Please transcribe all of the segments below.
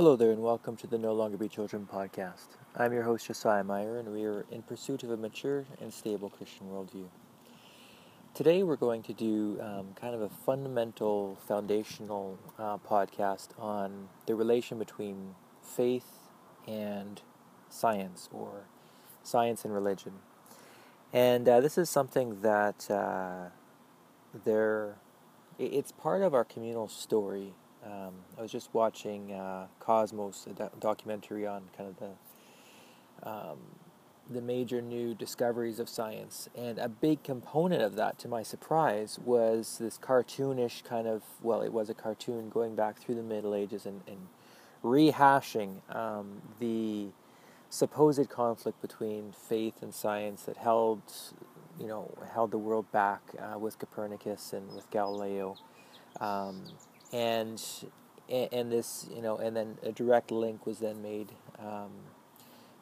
Hello there, and welcome to the No Longer Be Children podcast. I'm your host, Josiah Meyer, and we are in pursuit of a mature and stable Christian worldview. Today, we're going to do um, kind of a fundamental, foundational uh, podcast on the relation between faith and science, or science and religion. And uh, this is something that uh, there, it's part of our communal story um, I was just watching uh, Cosmos, a do- documentary on kind of the um, the major new discoveries of science, and a big component of that, to my surprise, was this cartoonish kind of well, it was a cartoon going back through the Middle Ages and, and rehashing um, the supposed conflict between faith and science that held you know held the world back uh, with Copernicus and with Galileo. Um, and and this you know and then a direct link was then made um,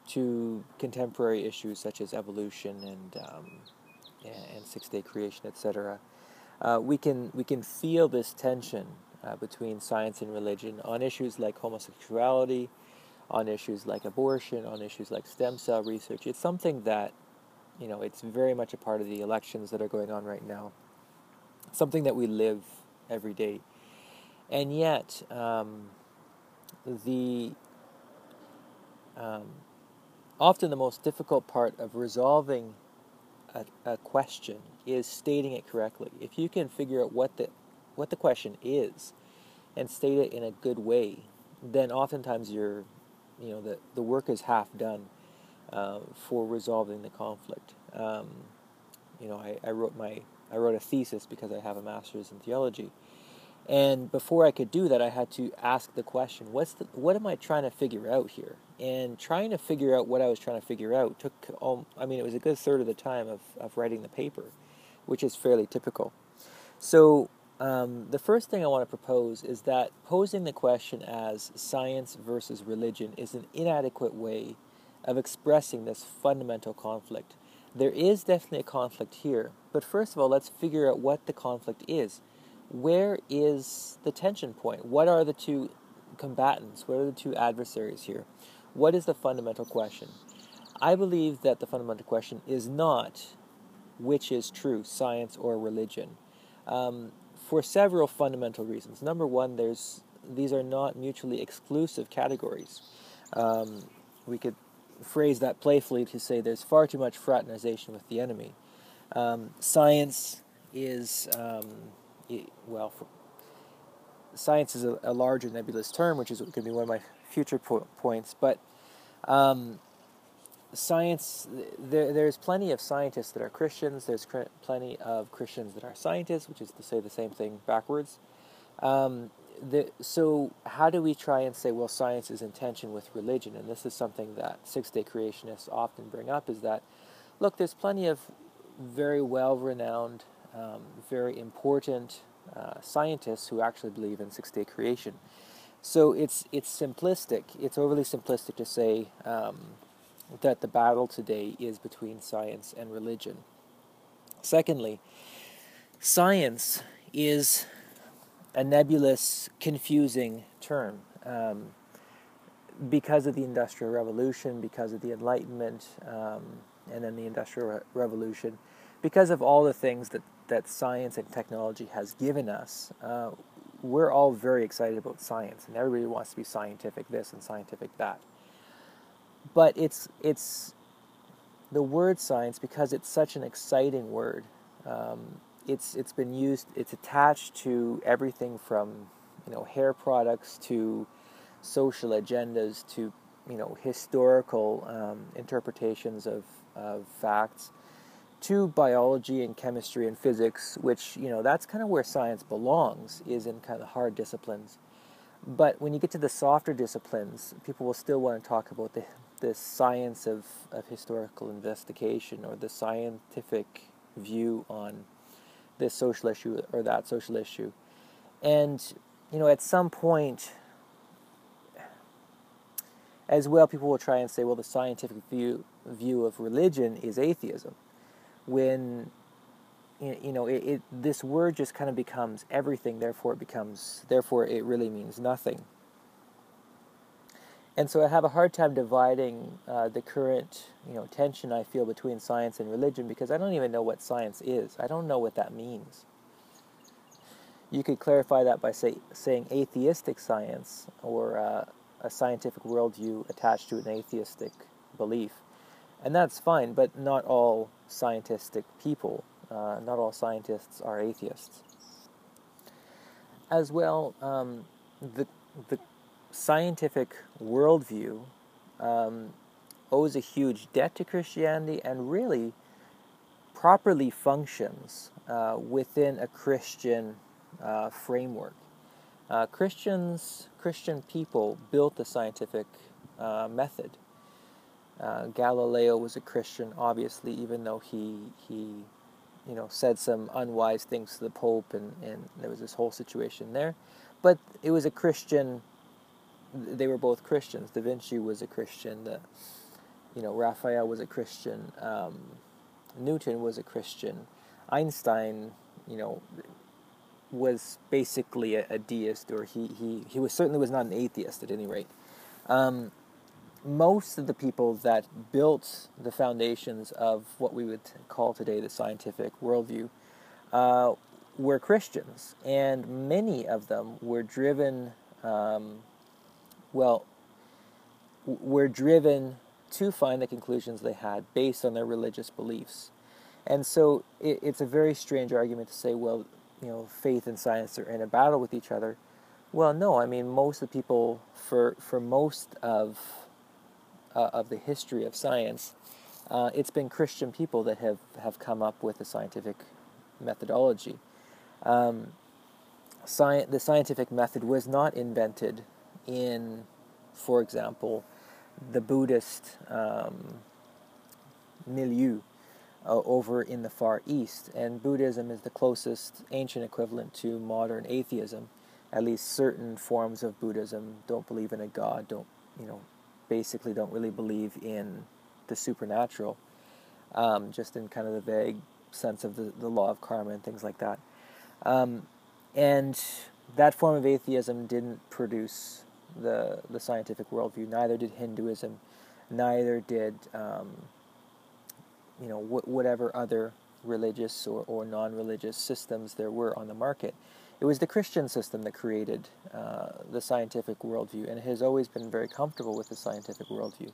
to contemporary issues such as evolution and um, and six day creation etc uh, we can we can feel this tension uh, between science and religion on issues like homosexuality on issues like abortion on issues like stem cell research. It's something that you know it's very much a part of the elections that are going on right now. Something that we live every day and yet um, the um, often the most difficult part of resolving a, a, question is stating it correctly. If you can figure out what the what the question is and state it in a good way, then oftentimes you're you know the the work is half done uh, for resolving the conflict. Um, you know, I, I wrote my I wrote a thesis because I have a master's in theology and before I could do that, I had to ask the question, what's the, what am I trying to figure out here? And trying to figure out what I was trying to figure out took, um, I mean, it was a good third of the time of, of writing the paper, which is fairly typical. So um, the first thing I want to propose is that posing the question as science versus religion is an inadequate way of expressing this fundamental conflict. There is definitely a conflict here, but first of all, let's figure out what the conflict is where is the tension point? What are the two combatants? What are the two adversaries here? What is the fundamental question? I believe that the fundamental question is not which is true, science or religion, um, for several fundamental reasons. Number one, there's these are not mutually exclusive categories. Um, we could phrase that playfully to say there's far too much fraternization with the enemy. Um, science is um, well, science is a, a, larger nebulous term, which is going to be one of my future po- points. But um, science, there, there's plenty of scientists that are Christians. There's cr- plenty of Christians that are scientists, which is to say the same thing backwards. Um, the, so how do we try and say, well, science is in tension with religion? And this is something that six-day creationists often bring up: is that, look, there's plenty of very well-renowned um, very important uh, scientists who actually believe in six day creation. So it's, it's simplistic, it's overly simplistic to say um, that the battle today is between science and religion. Secondly, science is a nebulous, confusing term. Um, because of the Industrial Revolution, because of the Enlightenment, um, and then the Industrial Re- Revolution, because of all the things that that science and technology has given us, uh, we're all very excited about science, and everybody wants to be scientific this and scientific that. But it's it's the word science because it's such an exciting word. Um, it's it's been used. It's attached to everything from you know hair products to social agendas to you know historical um, interpretations of of facts to biology and chemistry and physics, which, you know, that's kind of where science belongs, is in kind of the hard disciplines. But when you get to the softer disciplines, people will still want to talk about the, the science of, of historical investigation or the scientific view on this social issue or that social issue. And, you know, at some point, as well, people will try and say, well, the scientific view, view of religion is atheism when you know it, it, this word just kind of becomes everything therefore it becomes therefore it really means nothing And so I have a hard time dividing uh, the current, you know, tension I feel between science and religion because I don't even know what science is. I don't know what that means. You could clarify that by say, saying atheistic science or uh, a scientific worldview attached to an atheistic belief. And that's fine, but not all scientific people, uh, not all scientists are atheists. As well, um, the, the scientific worldview um, owes a huge debt to Christianity and really properly functions uh, within a Christian uh, framework. Uh, Christians, Christian people built the scientific uh, method. Uh, Galileo was a Christian, obviously, even though he he, you know, said some unwise things to the Pope, and, and there was this whole situation there. But it was a Christian they were both Christians. Da Vinci was a Christian. The, you know, Raphael was a Christian. Um, Newton was a Christian. Einstein, you know, was basically a, a, deist, or he, he, he was certainly was not an atheist at any rate. Um, most of the people that built the foundations of what we would call today the scientific worldview uh, were Christians, and many of them were driven um, well, were driven to find the conclusions they had based on their religious beliefs. And so it, it's a very strange argument to say, well, you know, faith and science are in a battle with each other. Well, no, I mean, most of the people, for, for most of, uh, of the history of science, uh, it's been Christian people that have, have come up with the scientific methodology. Um, sci- the scientific method was not invented in, for example, the Buddhist um, milieu uh, over in the Far East. And Buddhism is the closest ancient equivalent to modern atheism. At least certain forms of Buddhism don't believe in a god, don't, you know, basically don't really believe in the supernatural, um, just in kind of the vague sense of the, the law of karma and things like that. Um, and that form of atheism didn't produce the the scientific worldview. Neither did Hinduism. Neither did um, you know wh- whatever other religious or, or non-religious systems there were on the market. It was the Christian system that created uh, the scientific worldview, and has always been very comfortable with the scientific worldview.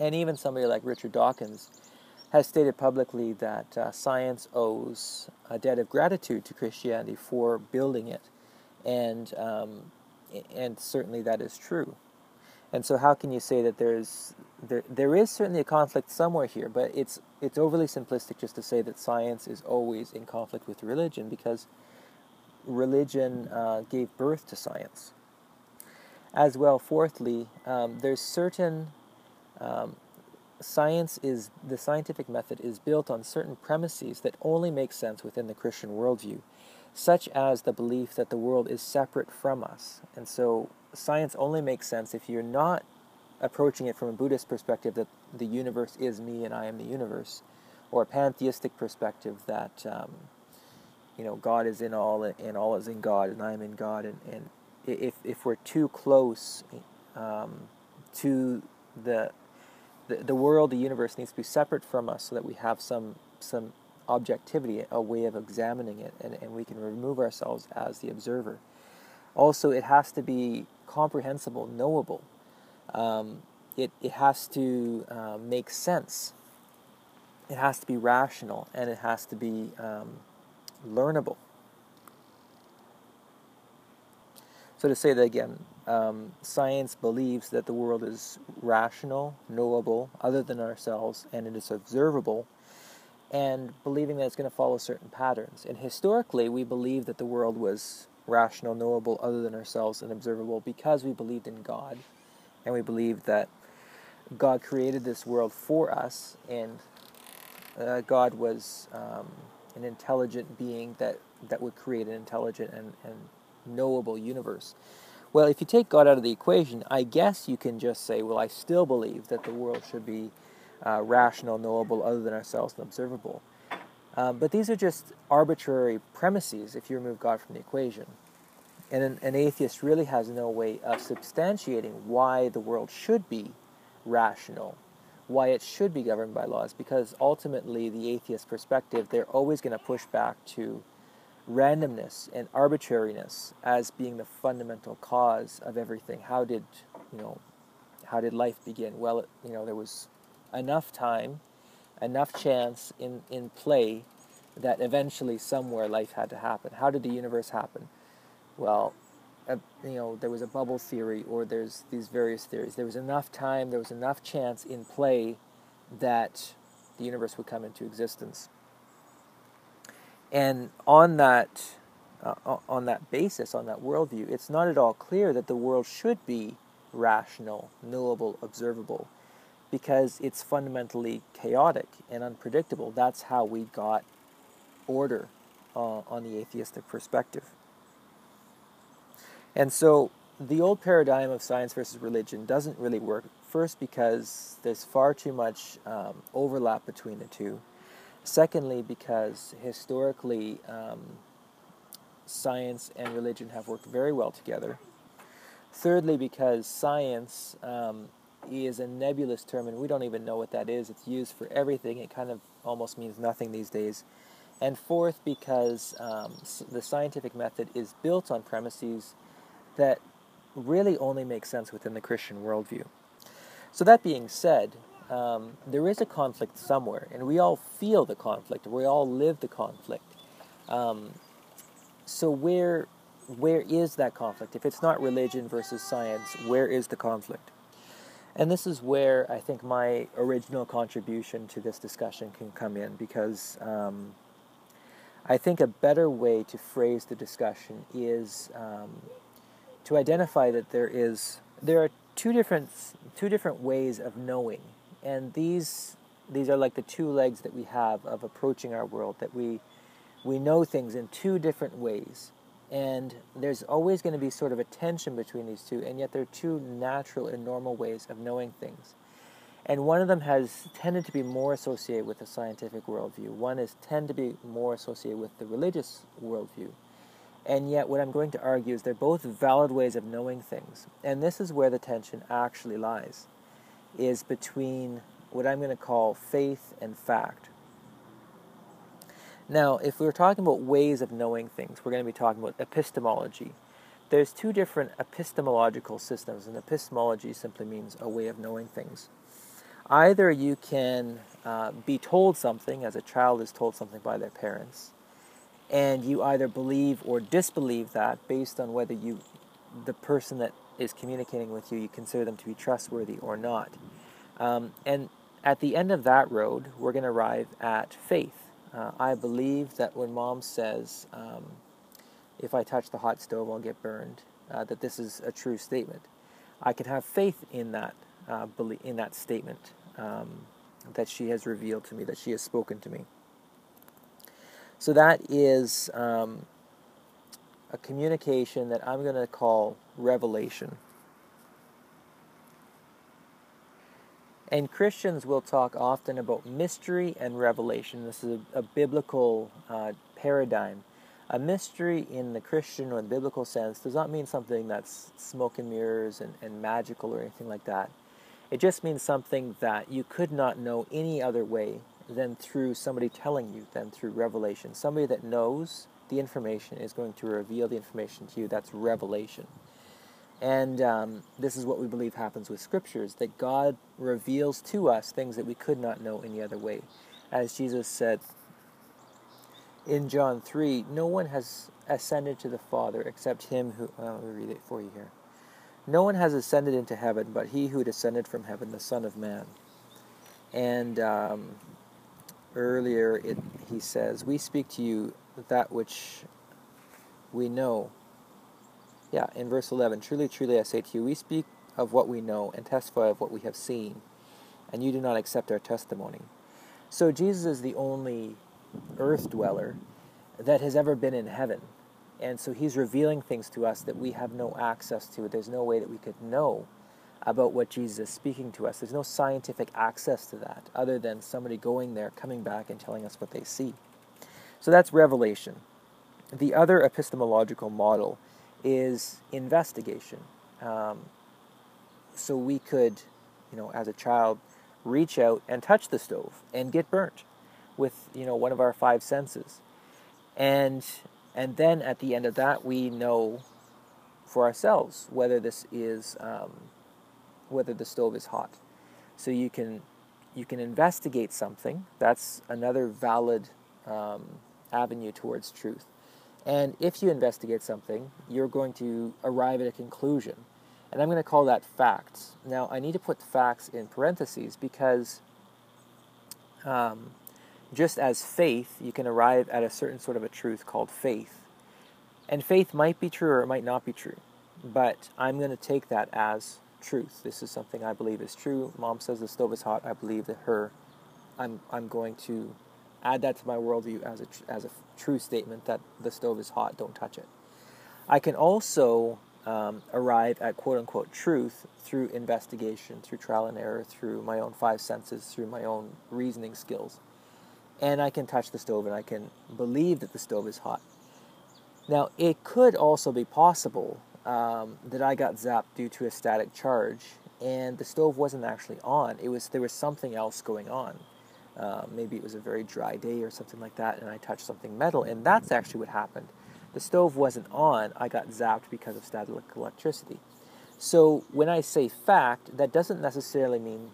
And even somebody like Richard Dawkins has stated publicly that uh, science owes a debt of gratitude to Christianity for building it and um, and certainly that is true. And so, how can you say that there's there there is certainly a conflict somewhere here? But it's it's overly simplistic just to say that science is always in conflict with religion because religion uh, gave birth to science. As well, fourthly, um, there's certain um, science is the scientific method is built on certain premises that only make sense within the Christian worldview such as the belief that the world is separate from us. And so science only makes sense if you're not approaching it from a Buddhist perspective that the universe is me and I am the universe, or a pantheistic perspective that um, you know God is in all and all is in God and I am in God. And, and if if we're too close um, to the, the world, the universe needs to be separate from us so that we have some some objectivity, a way of examining it, and, and we can remove ourselves as the observer. Also, it has to be comprehensible, knowable. Um, it, it has to uh, make sense. It has to be rational, and it has to be um, learnable. So, to say that again, um, science believes that the world is rational, knowable, other than ourselves, and it is observable and believing that it's going to follow certain patterns. And historically, we believed that the world was rational, knowable, other than ourselves, and observable because we believed in God. And we believe that God created this world for us, and uh, God was um, an intelligent being that, that would create an intelligent and, and knowable universe. Well, if you take God out of the equation, I guess you can just say, well, I still believe that the world should be uh, rational, knowable, other than ourselves, and observable. Um, but these are just arbitrary premises if you remove God from the equation. And an, an atheist really has no way of substantiating why the world should be rational, why it should be governed by laws, because ultimately, the atheist perspective, they're always going to push back to randomness and arbitrariness as being the fundamental cause of everything. How did, you know, how did life begin? Well, it, you know, there was enough time, enough chance in, in play that eventually somewhere life had to happen. How did the universe happen? Well, uh, you know, there was a bubble theory or there's these various theories. There was enough time, there was enough chance in play that the universe would come into existence. And on that, uh, on that basis, on that worldview, it's not at all clear that the world should be rational, knowable, observable, because it's fundamentally chaotic and unpredictable. That's how we got order uh, on the atheistic perspective. And so the old paradigm of science versus religion doesn't really work. First, because there's far too much um, overlap between the two. Secondly, because historically, um, science and religion have worked very well together. Thirdly, because science um, is a nebulous term and we don't even know what that is. It's used for everything, it kind of almost means nothing these days. And fourth, because um, the scientific method is built on premises that really only make sense within the Christian worldview. So, that being said, um, there is a conflict somewhere, and we all feel the conflict. We all live the conflict. Um, so where where is that conflict? If it's not religion versus science, where is the conflict? And this is where I think my original contribution to this discussion can come in, because um, I think a better way to phrase the discussion is um, to identify that there is there are two different two different ways of knowing. And these these are like the two legs that we have of approaching our world that we we know things in two different ways. And there's always going to be sort of a tension between these two and yet they're two natural and normal ways of knowing things. And one of them has tended to be more associated with the scientific worldview. One is tend to be more associated with the religious worldview and yet what i'm going to argue is they're both valid ways of knowing things and this is where the tension actually lies is between what I'm going to call faith and fact. Now, if we are talking about ways of knowing things, we're going to be talking about epistemology. There's two different epistemological systems, and epistemology simply means a way of knowing things. Either you can uh, be told something, as a child is told something by their parents, and you either believe or disbelieve that based on whether you, the person that is communicating with you, you consider them to be trustworthy or not. Um, and at the end of that road, we're going to arrive at faith. Uh, I believe that when mom says, um, if I touch the hot stove, I'll get burned, uh, that this is a true statement. I can have faith in that, uh, in that statement um, that she has revealed to me, that she has spoken to me. So that is um, a communication that I'm going to call revelation. And Christians will talk often about mystery and revelation. This is a, a biblical uh, paradigm. A mystery in the Christian or the biblical sense does not mean something that's smoke and mirrors and, and magical or anything like that. It just means something that you could not know any other way than through somebody telling you, than through revelation. Somebody that knows the information is going to reveal the information to you. That's revelation. And um, this is what we believe happens with scriptures that God reveals to us things that we could not know any other way. As Jesus said in John 3, no one has ascended to the Father except him who. Well, let me read it for you here. No one has ascended into heaven but he who descended from heaven, the Son of Man. And um, earlier it, he says, We speak to you that which we know. Yeah, in verse 11, truly, truly I say to you, we speak of what we know and testify of what we have seen, and you do not accept our testimony. So Jesus is the only earth dweller that has ever been in heaven. And so he's revealing things to us that we have no access to. There's no way that we could know about what Jesus is speaking to us. There's no scientific access to that other than somebody going there, coming back, and telling us what they see. So that's revelation. The other epistemological model is investigation. Um, so we could, you know, as a child, reach out and touch the stove and get burnt with, you know, one of our five senses. And and then at the end of that, we know for ourselves whether this is um, whether the stove is hot. So you can you can investigate something. That's another valid um, avenue towards truth. And if you investigate something, you're going to arrive at a conclusion. And I'm going to call that facts. Now, I need to put facts in parentheses because um, just as faith, you can arrive at a certain sort of a truth called faith. And faith might be true or it might not be true. But I'm going to take that as truth. This is something I believe is true. Mom says the stove is hot. I believe that her. I'm, I'm going to add that to my worldview as a, as a true statement that the stove is hot, don't touch it. I can also um, arrive at quote unquote truth through investigation, through trial and error, through my own five senses, through my own reasoning skills. And I can touch the stove and I can believe that the stove is hot. Now, it could also be possible um, that I got zapped due to a static charge, and the stove wasn't actually on. It was there was something else going on. Uh, maybe it was a very dry day or something like that, and I touched something metal, and that's actually what happened. The stove wasn't on. I got zapped because of static electricity. So when I say fact, that doesn't necessarily mean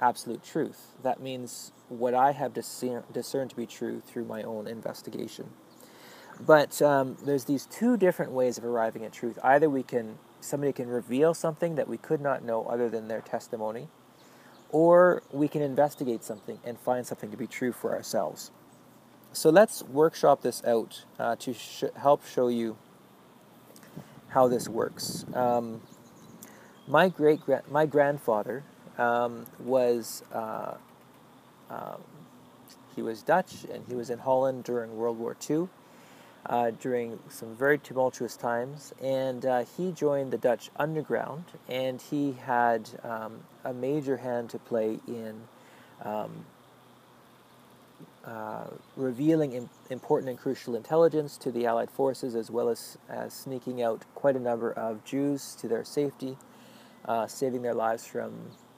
absolute truth. That means what I have discerned to be true through my own investigation. But um, there's these two different ways of arriving at truth. Either we can somebody can reveal something that we could not know other than their testimony, or we can investigate something and find something to be true for ourselves. So let's workshop this out uh, to sh- help show you how this works. Um, my great my grandfather um, was uh, uh, he was Dutch and he was in Holland during World War II uh, during some very tumultuous times, and uh, he joined the Dutch underground, and he had um, a major hand to play in um, uh, revealing important and crucial intelligence to the Allied forces, as well as, as sneaking out quite a number of Jews to their safety, uh, saving their lives from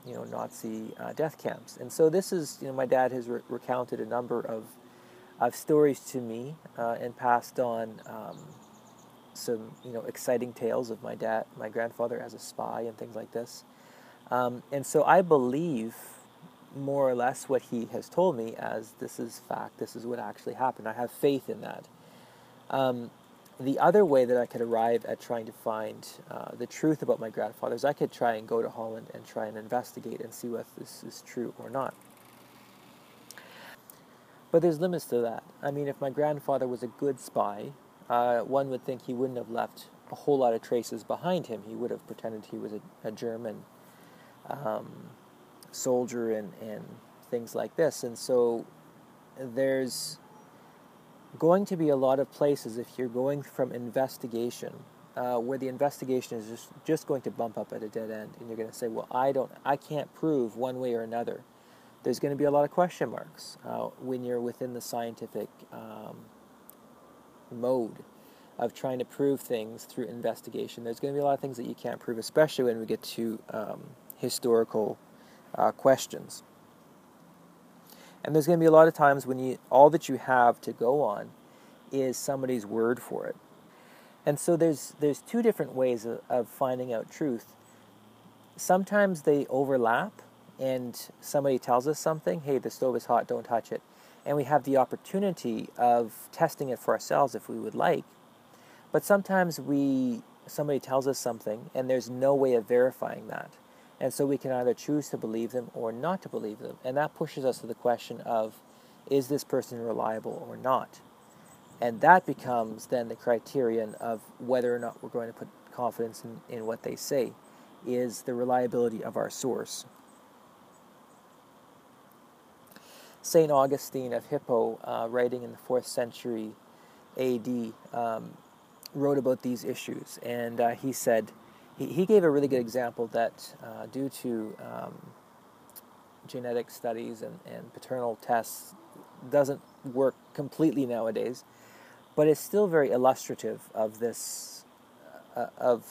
you know Nazi uh, death camps. And so this is you know my dad has re- recounted a number of of stories to me uh, and passed on um, some you know exciting tales of my dad, my grandfather as a spy and things like this. Um, and so I believe more or less what he has told me as this is fact, this is what actually happened. I have faith in that. Um, the other way that I could arrive at trying to find uh, the truth about my grandfather is I could try and go to Holland and try and investigate and see whether this is true or not. But there's limits to that. I mean, if my grandfather was a good spy, uh, one would think he wouldn't have left a whole lot of traces behind him. He would have pretended he was a, a German um, soldier and, and things like this. And so there's going to be a lot of places if you're going from investigation uh, where the investigation is just, just going to bump up at a dead end and you're going to say well i don't i can't prove one way or another there's going to be a lot of question marks uh, when you're within the scientific um, mode of trying to prove things through investigation. There's going to be a lot of things that you can't prove, especially when we get to um, historical uh, questions. And there's going to be a lot of times when you all that you have to go on is somebody's word for it. And so there's there's two different ways of, of finding out truth. Sometimes they overlap and somebody tells us something, hey, the stove is hot, don't touch it, and we have the opportunity of testing it for ourselves if we would like. But sometimes we somebody tells us something and there's no way of verifying that. And so we can either choose to believe them or not to believe them. And that pushes us to the question of is this person reliable or not? And that becomes then the criterion of whether or not we're going to put confidence in, in what they say, is the reliability of our source. St. Augustine of Hippo, uh, writing in the 4th century AD, um, wrote about these issues. And uh, he said, he, he gave a really good example that uh, due to um, genetic studies and, and paternal tests, doesn't work completely nowadays, but it's still very illustrative of this uh, of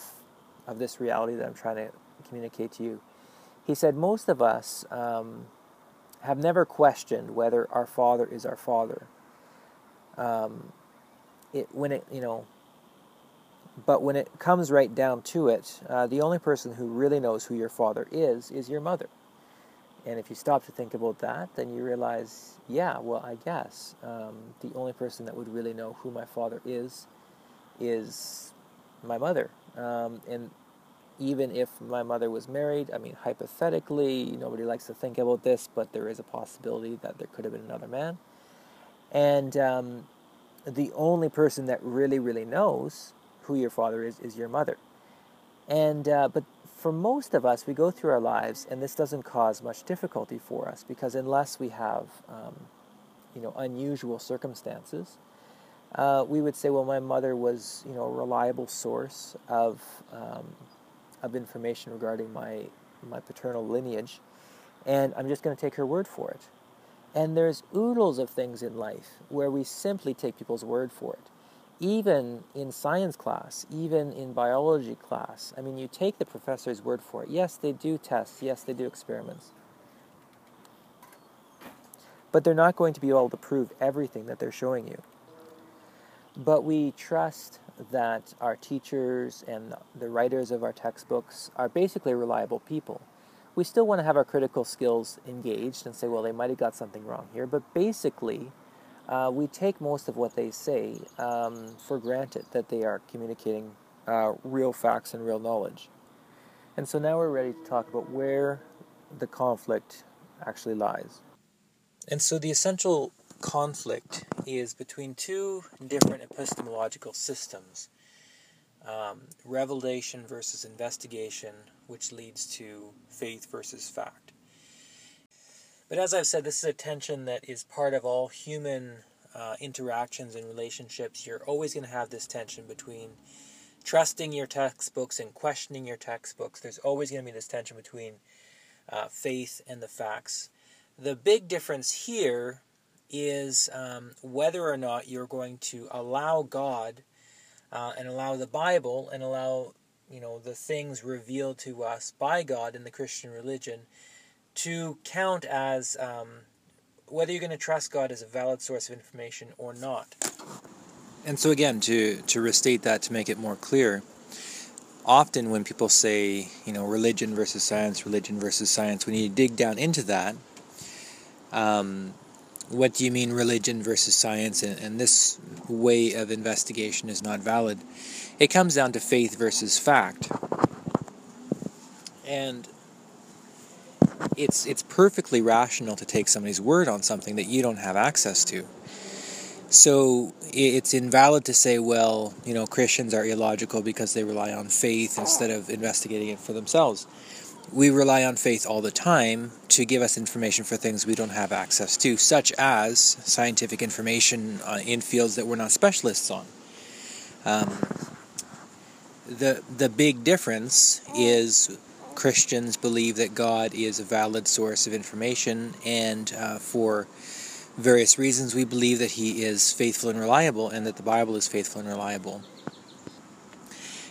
of this reality that I'm trying to communicate to you. He said most of us um, have never questioned whether our Father is our Father. Um, it when it you know but when it comes right down to it, uh, the only person who really knows who your father is is your mother. And if you stop to think about that, then you realize, yeah, well, I guess um, the only person that would really know who my father is is my mother. Um, and even if my mother was married, I mean, hypothetically, nobody likes to think about this, but there is a possibility that there could have been another man. And um, the only person that really, really knows who your father is is your mother. And uh, but for most of us, we go through our lives, and this doesn't cause much difficulty for us because unless we have, um, you know, unusual circumstances, uh, we would say, well, my mother was, you know, a reliable source of um, of information regarding my my paternal lineage, and I'm just going to take her word for it. And there's oodles of things in life where we simply take people's word for it even in science class, even in biology class, I mean, you take the professor's word for it. Yes, they do tests, yes, they do experiments. But they're not going to be able to prove everything that they're showing you. But we trust that our teachers and the writers of our textbooks are basically reliable people. We still want to have our critical skills engaged and say, well, they might have got something wrong here, but basically, uh, we take most of what they say um, for granted that they are communicating uh, real facts and real knowledge. And so now we're ready to talk about where the conflict actually lies. And so the essential conflict is between two different epistemological systems um, revelation versus investigation, which leads to faith versus fact. But as I've said, this is a tension that is part of all human uh, interactions and relationships. You're always going to have this tension between trusting your textbooks and questioning your textbooks. There's always going to be this tension between uh, faith and the facts. The big difference here is um, whether or not you're going to allow God uh, and allow the Bible and allow you know the things revealed to us by God in the Christian religion to count as um, whether you're going to trust God as a valid source of information or not. And so, again, to, to restate that to make it more clear, often when people say, you know, religion versus science, religion versus science, need to dig down into that. Um, what do you mean religion versus science and, and, this way of investigation is not valid it comes down to faith versus fact and it's it's perfectly rational to take somebody's word on something that you don't have access to. So it's invalid to say, well, you know, Christians are illogical because they rely on faith instead of investigating it for themselves. We rely on faith all the time to give us information for things we don't have access to, such as scientific information uh, in fields that we're not specialists on. Um, the the big difference is Christians believe that God is a valid source of information, and uh, for various reasons, we believe that He is faithful and reliable, and that the Bible is faithful and reliable.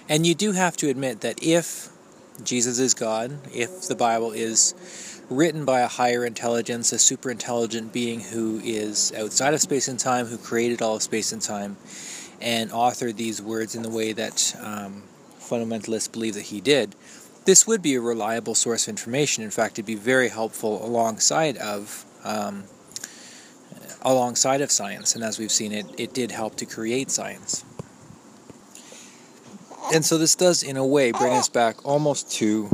And you do have to admit that if Jesus is God, if the Bible is written by a higher intelligence, a super intelligent being who is outside of space and time, who created all of space and time, and authored these words in the way that um, fundamentalists believe that he did, this would be a reliable source of information. In fact, it'd be very helpful alongside of um, alongside of science. And as we've seen, it it did help to create science. And so this does, in a way, bring us back almost to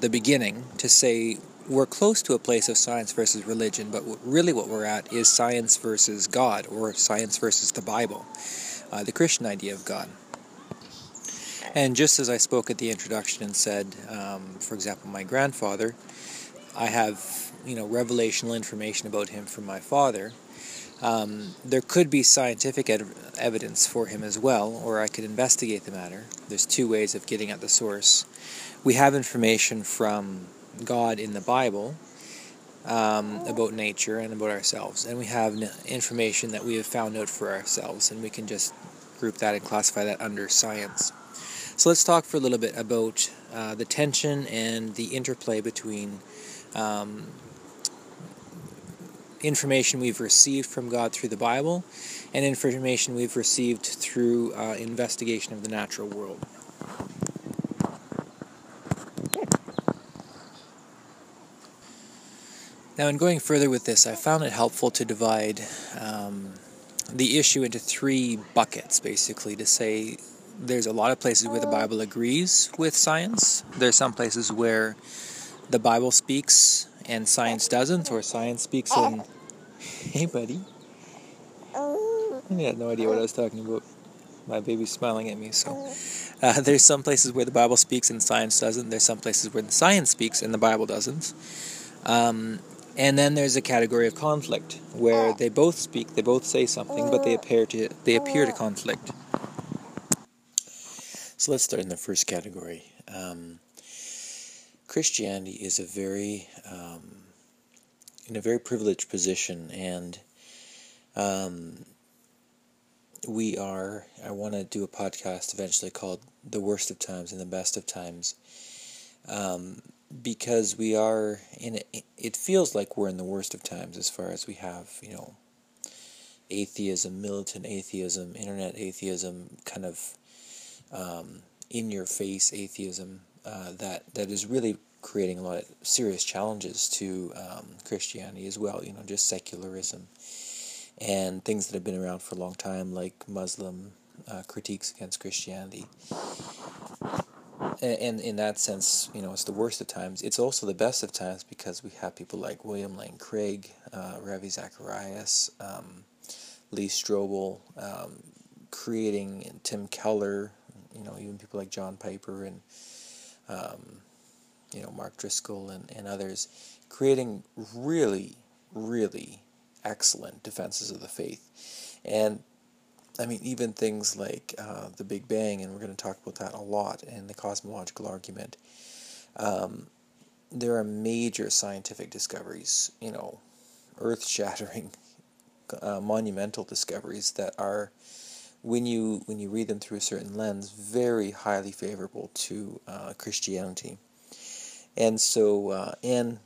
the beginning to say we're close to a place of science versus religion, but really what we're at is science versus God, or science versus the Bible, uh, the Christian idea of God. And just as I spoke at the introduction and said, um, for example, my grandfather, I have you know revelational information about him from my father. Um, there could be scientific ed- evidence for him as well, or I could investigate the matter. There's two ways of getting at the source. We have information from God in the Bible um, about nature and about ourselves, and we have information that we have found out for ourselves, and we can just group that and classify that under science. So let's talk for a little bit about uh, the tension and the interplay between um, information we've received from God through the Bible and information we've received through uh, investigation of the natural world. Now, in going further with this, I found it helpful to divide um, the issue into three buckets, basically, to say there's a lot of places where the Bible agrees with science. There's some places where the Bible speaks and science doesn't, or science speaks and. Hey, buddy. He had no idea what I was talking about. My baby's smiling at me, so. Uh, there's some places where the Bible speaks and science doesn't. There's some places where the science speaks and the Bible doesn't. Um, and then there's a category of conflict where they both speak, they both say something, but they appear to they appear to conflict. So let's start in the first category. Um, Christianity is a very um, in a very privileged position, and um, we are. I want to do a podcast eventually called "The Worst of Times and the Best of Times." Um, because we are in it, it feels like we're in the worst of times as far as we have you know atheism militant atheism internet atheism kind of um, in your face atheism uh, that that is really creating a lot of serious challenges to um, Christianity as well you know just secularism and things that have been around for a long time like Muslim uh, critiques against Christianity and in that sense, you know, it's the worst of times. It's also the best of times because we have people like William Lane Craig, uh, Ravi Zacharias, um, Lee Strobel, um, creating Tim Keller, you know, even people like John Piper and, um, you know, Mark Driscoll and, and others, creating really, really excellent defenses of the faith. And I mean, even things like uh, the Big Bang, and we're going to talk about that a lot in the cosmological argument. Um, there are major scientific discoveries, you know, earth shattering, uh, monumental discoveries that are, when you when you read them through a certain lens, very highly favorable to uh, Christianity. And so, uh, and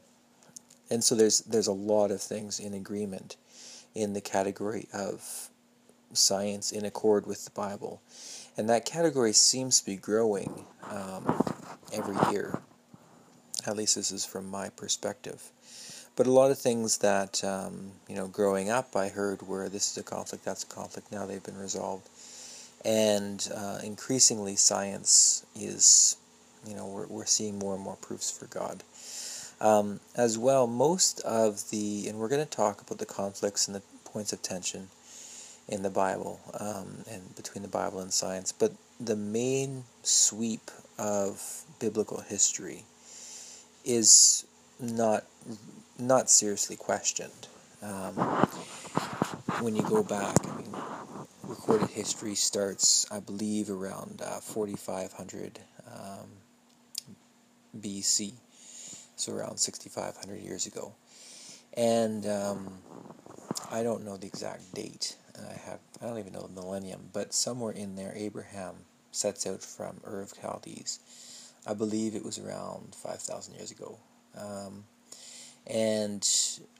and so there's there's a lot of things in agreement in the category of science in accord with the Bible. And that category seems to be growing um, every year. At least this is from my perspective. But a lot of things that, um, you know, growing up I heard where this is a conflict, that's a conflict, now they've been resolved. And uh, increasingly science is, you know, we're, we're seeing more and more proofs for God. Um, as well, most of the, and we're going to talk about the conflicts and the points of tension in the Bible um, and between the Bible and science. But the main sweep of biblical history is not not seriously questioned. Um, when you go back, I mean, recorded history starts, I believe, around uh, 4500 um, BC, so around 6,500 years ago. And um, I don't know the exact date I have I don't even know the millennium, but somewhere in there Abraham sets out from Ur of Chaldees. I believe it was around five thousand years ago. Um, and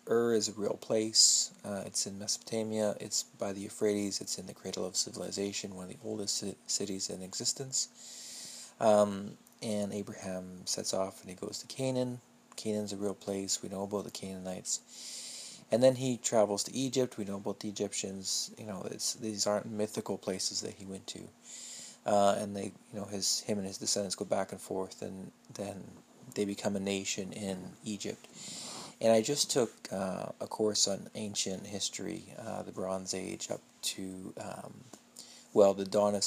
Ur is a real place. Uh, it's in Mesopotamia. It's by the Euphrates. It's in the cradle of civilization, one of the oldest cities in existence. Um, and Abraham sets off and he goes to Canaan. Canaan's a real place. We know about the Canaanites. And then he travels to Egypt. We know about the Egyptians. You know, these aren't mythical places that he went to. Uh, and they, you know, his him and his descendants go back and forth, and then they become a nation in Egypt. And I just took uh, a course on ancient history, uh, the Bronze Age, up to, um, well, the dawn of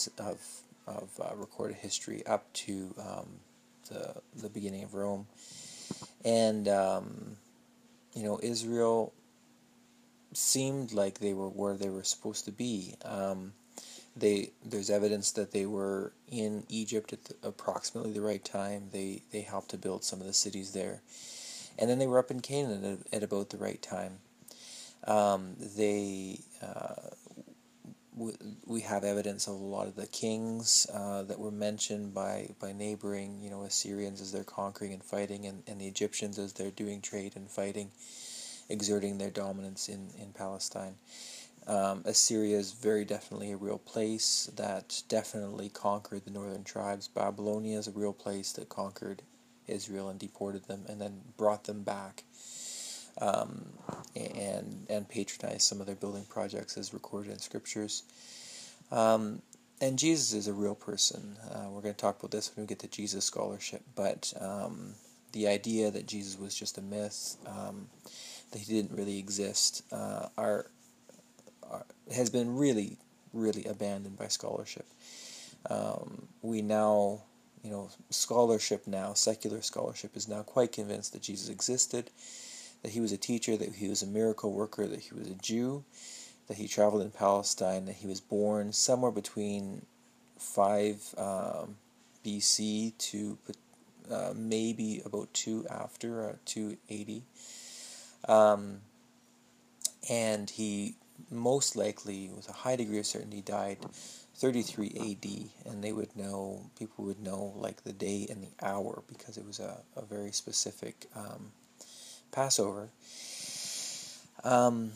of, uh, recorded history up to um, the the beginning of Rome, and um, you know Israel seemed like they were where they were supposed to be. Um, they there's evidence that they were in Egypt at the, approximately the right time. They they helped to build some of the cities there, and then they were up in Canaan at, at about the right time. Um, they uh, we, we have evidence of a lot of the kings uh, that were mentioned by, by neighboring, you know, Assyrians as they're conquering and fighting, and, and the Egyptians as they're doing trade and fighting, exerting their dominance in, in Palestine. Um, Assyria is very definitely a real place that definitely conquered the northern tribes. Babylonia is a real place that conquered Israel and deported them and then brought them back um, and and patronized some of their building projects as recorded in scriptures. Um, and Jesus is a real person. Uh, we're going to talk about this when we get to Jesus scholarship, but um, the idea that Jesus was just a myth, um, that he didn't really exist, uh, are, are, has been really, really abandoned by scholarship. Um, we now, you know, scholarship now, secular scholarship, is now quite convinced that Jesus existed that he was a teacher, that he was a miracle worker, that he was a Jew, that he traveled in Palestine, that he was born somewhere between 5 um, BC to uh, maybe about 2 after, uh, 280. Um, and he most likely, with a high degree of certainty, died 33 AD, and they would know, people would know like the day and the hour because it was a, a very specific um, Passover. Um,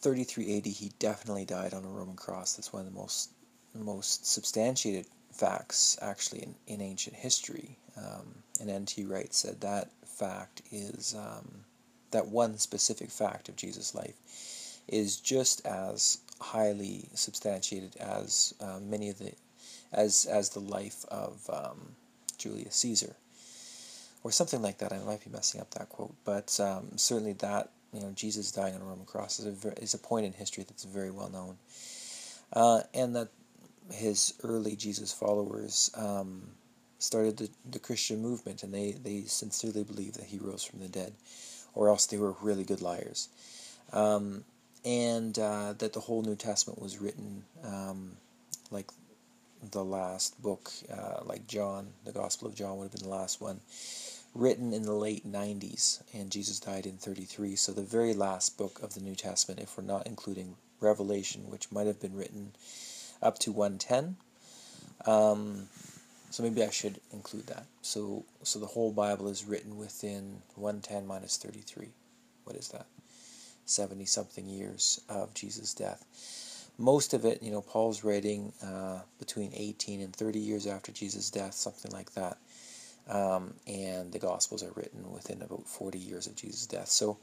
33 AD, he definitely died on a Roman cross. That's one of the most most substantiated facts, actually, in, in ancient history. Um, and N.T. Wright said that fact is um, that one specific fact of Jesus' life is just as highly substantiated as uh, many of the as as the life of um, Julius Caesar or something like that. I might be messing up that quote, but um, certainly that you know Jesus dying on a Roman cross is a is a point in history that's very well known, uh, and that his early Jesus followers um, started the, the Christian movement, and they they sincerely believed that he rose from the dead, or else they were really good liars, um, and uh, that the whole New Testament was written um, like the last book, uh, like John, the Gospel of John would have been the last one written in the late 90s, and Jesus died in 33. So the very last book of the New Testament, if we're not including Revelation, which might have been written up to 110. Um, so maybe I should include that. So so the whole Bible is written within 110 minus 33. What is that? 70 something years of Jesus' death. Most of it, you know, Paul's writing uh, between 18 and 30 years after Jesus' death, something like that. Um, and the Gospels are written within about 40 years of Jesus' death. So,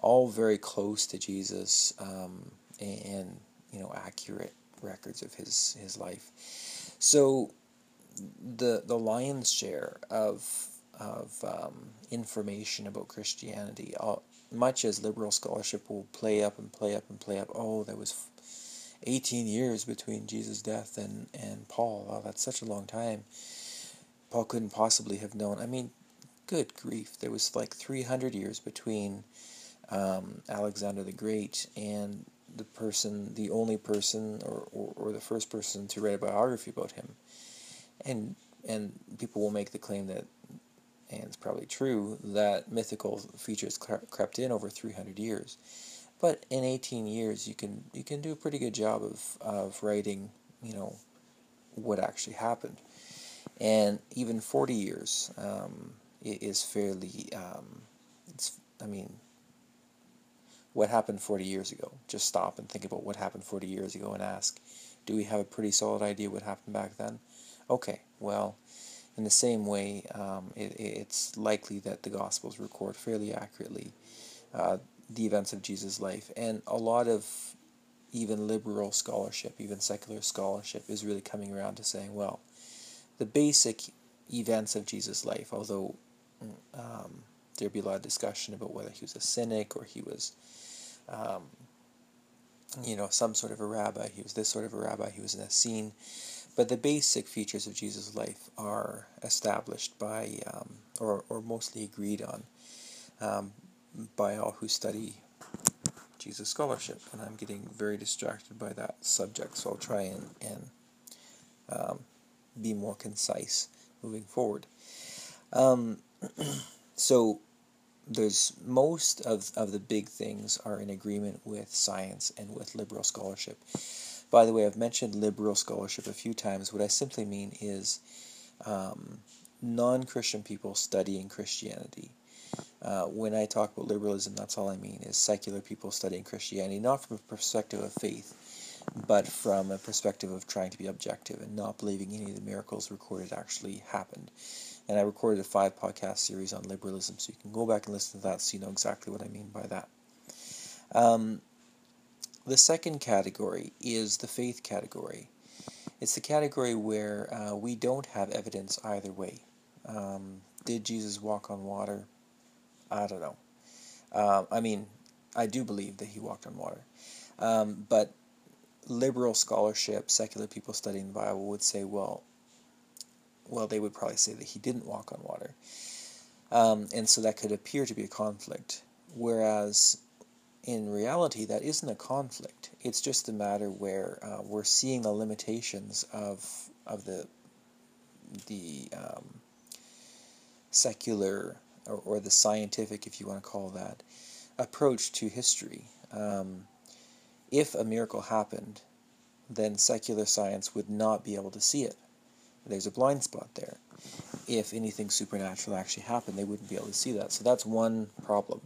all very close to Jesus um, and, and, you know, accurate records of his, his life. So, the, the lion's share of, of um, information about Christianity, all, much as liberal scholarship will play up and play up and play up, oh, there was 18 years between Jesus' death and, and Paul. Oh, that's such a long time Paul couldn't possibly have known. I mean, good grief, there was like 300 years between um, Alexander the Great and the person, the only person, or, or, or, the first person to write a biography about him. And, and people will make the claim that, and it's probably true, that mythical features crept in over 300 years. But in 18 years, you can you can do a pretty good job of, of writing, you know, what actually happened. And even 40 years um, is fairly um, it's i mean what happened 40 years ago? Just stop and think about what happened 40 years ago and ask do we have a pretty solid idea what happened back then? Okay well in the same way um, it, it's likely that the gospels record fairly accurately uh, the events of jesus life and a lot of even liberal scholarship even secular scholarship is really coming around to saying well the basic events of Jesus' life, although um, there'd be a lot of discussion about whether he was a cynic or he was, um, you know, some sort of a rabbi. He was this sort of a rabbi. He was an Essene. But the basic features of Jesus' life are established by, um, or, or mostly agreed on, um, by all who study Jesus scholarship. And I'm getting very distracted by that subject, so I'll try and, and um, be more concise moving forward. Um, so there's most of, of the big things are in agreement with science and with liberal scholarship. By the way, I've mentioned liberal scholarship a few times. What I simply mean is um, non Christian people studying Christianity. Uh, when I talk about liberalism, that's all I mean is secular people studying Christianity, not from a perspective of faith, but from a perspective of trying to be objective and not believing any of the miracles recorded actually happened. And I recorded a five podcast series on liberalism, so you can go back and listen to that so you know exactly what I mean by that. Um, the second category is the faith category. It's the category where uh, we don't have evidence either way. Um, did Jesus walk on water? I don't know. Uh, I mean, I do believe that he walked on water. Um, but liberal scholarship, secular people studying the Bible would say, well, well, they would probably say that he didn't walk on water. Um, and so that could appear to be a conflict. Whereas in reality, that isn't a conflict. It's just a matter where uh, we're seeing the limitations of of the the um, secular or, or, the scientific, if you want to call that, approach to history. Um, if a miracle happened, then secular science would not be able to see it. There's a blind spot there. If anything supernatural actually happened, they wouldn't be able to see that. So that's one problem.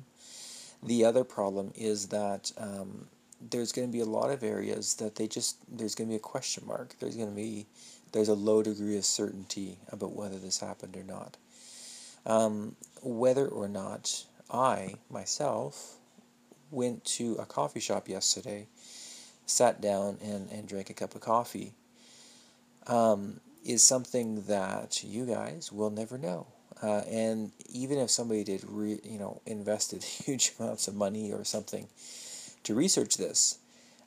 The other problem is that um, there's going to be a lot of areas that they just there's going to be a question mark. There's going to be there's a low degree of certainty about whether this happened or not. Um, whether or not I myself went to a coffee shop yesterday, sat down and, and drank a cup of coffee, um, is something that you guys will never know. Uh, and even if somebody did, re, you know, invested huge amounts of money or something to research this,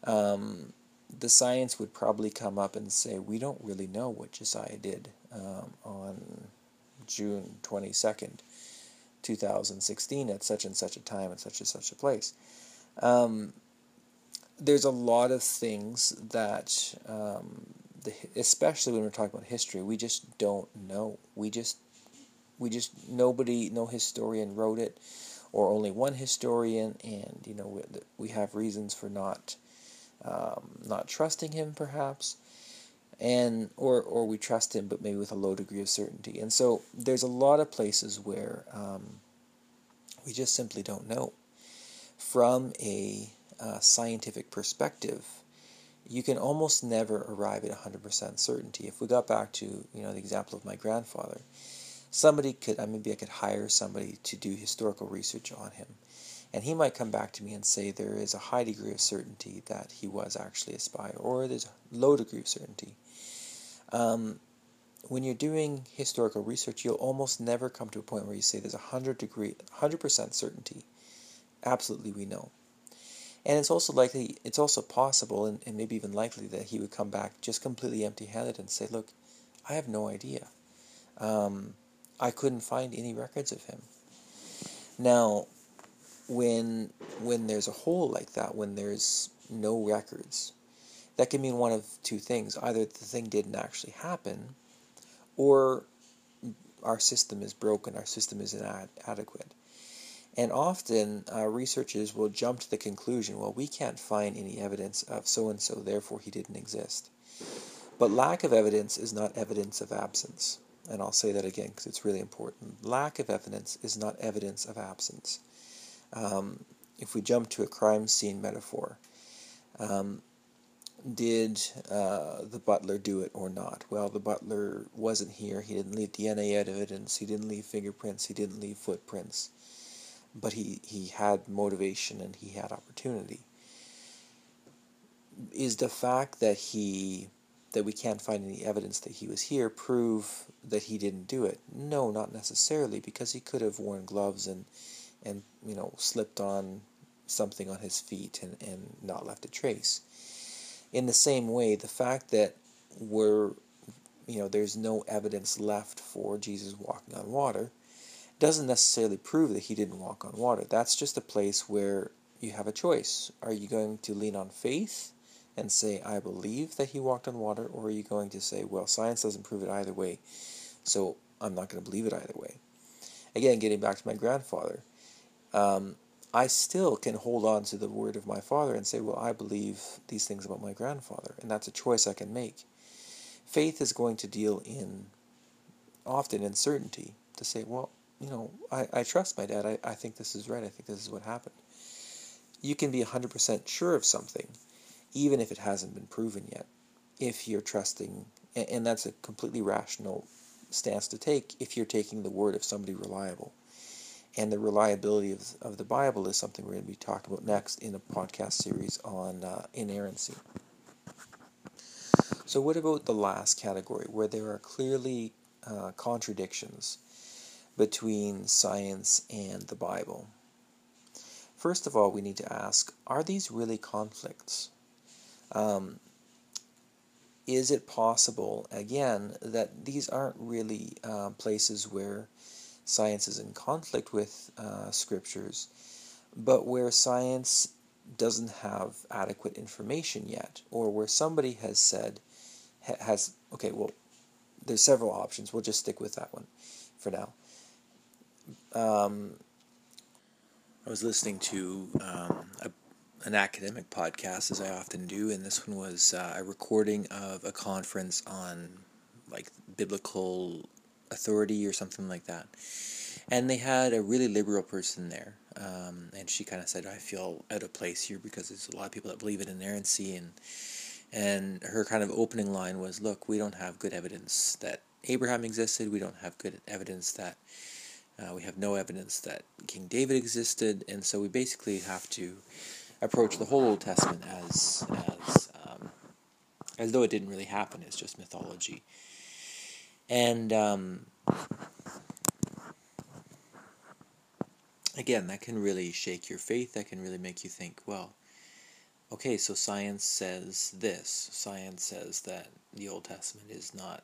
um, the science would probably come up and say, we don't really know what Josiah did um, on June 22nd, 2016, at such and such a time at such and such a place. Um, there's a lot of things that, um, the, especially when we're talking about history, we just don't know. We just we just nobody no historian wrote it or only one historian and you know we, we have reasons for not um, not trusting him perhaps and or or we trust him but maybe with a low degree of certainty. And so there's a lot of places where um, we just simply don't know. From a uh, scientific perspective you can almost never arrive at 100% certainty. If we got back to you know the example of my grandfather somebody could, I maybe I could hire somebody to do historical research on him. And he might come back to me and say there is a high degree of certainty that he was actually a spy, or there's a low degree of certainty. Um, when you're doing historical research, you'll almost never come to a point where you say there's a hundred degree, hundred percent certainty. Absolutely, we know. And it's also likely, it's also possible, and, and maybe even likely, that he would come back just completely empty-handed and say, "Look, I have no idea." Um, I couldn't find any records of him. Now, when when there's a hole like that, when there's no records, that can mean one of two things: either the thing didn't actually happen, or our system is broken, our system is inadequate. And often uh, researchers will jump to the conclusion, well, we can't find any evidence of so and so, therefore he didn't exist. But lack of evidence is not evidence of absence and I'll say that again because it's really important. Lack of evidence is not evidence of absence. Um, if we jump to a crime scene metaphor, um, did uh, the butler do it or not? Well, the butler wasn't here. He didn't leave DNA evidence. He didn't leave fingerprints. He didn't leave footprints. But he, he had motivation and he had opportunity. Is the fact that he that we can't find any evidence that he was here prove that he didn't do it? No, not necessarily, because he could have worn gloves and and you know slipped on something on his feet and, and not left a trace. In the same way, the fact that we're you know there's no evidence left for Jesus walking on water doesn't necessarily prove that he didn't walk on water. That's just a place where you have a choice. Are you going to lean on faith? And say, I believe that he walked on water, or are you going to say, well, science doesn't prove it either way, so I'm not going to believe it either way? Again, getting back to my grandfather, um, I still can hold on to the word of my father and say, well, I believe these things about my grandfather, and that's a choice I can make. Faith is going to deal in often in certainty to say, well, you know, I, I trust my dad. I, I think this is right. I think this is what happened. You can be 100% sure of something, even if it hasn't been proven yet, if you're trusting, and, that's a completely rational stance to take if you're taking the word of somebody reliable. And the reliability of, of the Bible is something we're going to be talking about next in a podcast series on uh, inerrancy. So, what about the last category, where there are clearly uh, contradictions between science and the Bible? First of all, we need to ask are these really conflicts? Um, is it possible, again, that these aren't really uh, places where science is in conflict with uh, scriptures, but where science doesn't have adequate information yet, or where somebody has said, has, okay, well, there's several options. We'll just stick with that one for now. Um, I was listening to um, a, an academic podcast, as I often do, and this one was uh, a recording of a conference on like biblical authority or something like that. And they had a really liberal person there, um, and she kind of said, "I feel out of place here because there's a lot of people that believe it in inerrancy." And and her kind of opening line was, "Look, we don't have good evidence that Abraham existed. We don't have good evidence that uh, we have no evidence that King David existed, and so we basically have to approach the whole Old Testament as as um, as though it didn't really happen. It's just mythology." And um, again, that can really shake your faith. That can really make you think, well, okay, so science says this. Science says that the Old Testament is not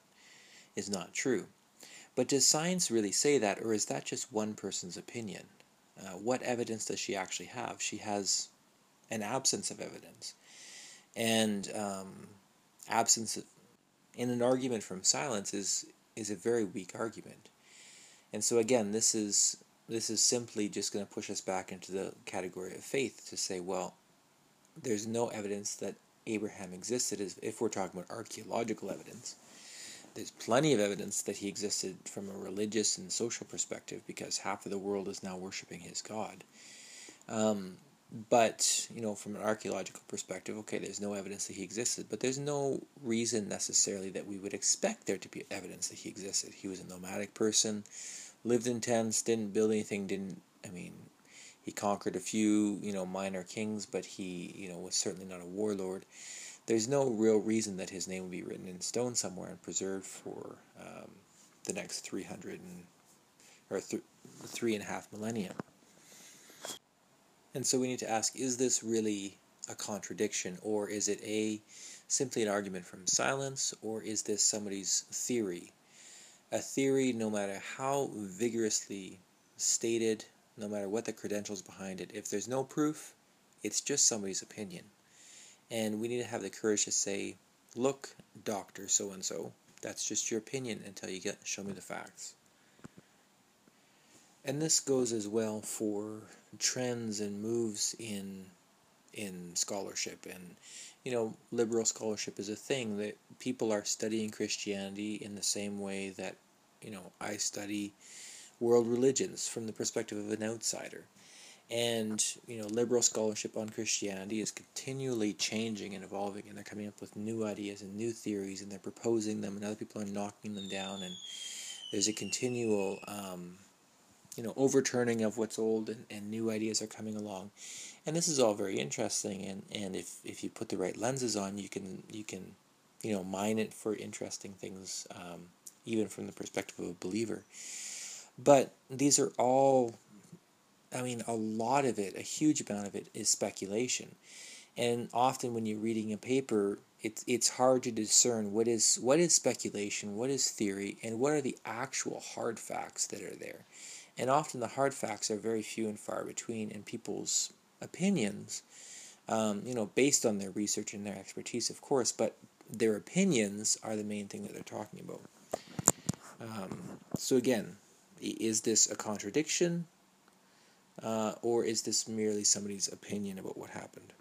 is not true. But does science really say that, or is that just one person's opinion? Uh, what evidence does she actually have? She has an absence of evidence, and um, absence of, in an argument from silence is is a very weak argument. And so again, this is this is simply just going to push us back into the category of faith to say, well, there's no evidence that Abraham existed if we're talking about archaeological evidence. There's plenty of evidence that he existed from a religious and social perspective because half of the world is now worshiping his God. Um, but you know from an archaeological perspective okay there's no evidence that he existed but there's no reason necessarily that we would expect there to be evidence that he existed. He was a nomadic person lived in tents didn't build anything didn't i mean he conquered a few you know minor kings but he you know was certainly not a warlord. There's no real reason that his name would be written in stone somewhere and preserved for um, the next 300 and, or th- three and a half millennia and so we need to ask is this really a contradiction, or is it a simply an argument from silence, or is this somebody's theory? A theory, no matter how vigorously stated, no matter what the credentials behind it, if there's no proof, it's just somebody's opinion. And we need to have the courage to say, look, doctor so and so, that's just your opinion until you get show me the facts. And this goes as well for trends and moves in in scholarship. And you know liberal scholarship is a thing that people are studying Christianity in the same way that you know I study world religions from the perspective of an outsider. And you know liberal scholarship on Christianity is continually changing and evolving and they're coming up with new ideas and new theories and they're proposing them and other people are knocking them down and there's a continual um, you know overturning of what's old and, and new ideas are coming along. And this is all very interesting and, and if, if you put the right lenses on you can you can you know mine it for interesting things um, even from the perspective of a believer. But these are all i mean a lot of it a huge amount of it is speculation. And often when you're reading a paper it's it's hard to discern what is what is speculation what is theory and what are the actual hard facts that are there and often the hard facts are very few and far between, and people's opinions, um, you know, based on their research and their expertise, of course, but their opinions are the main thing that they're talking about. Um, so again, is this a contradiction? Uh, or is this merely somebody's opinion about what happened?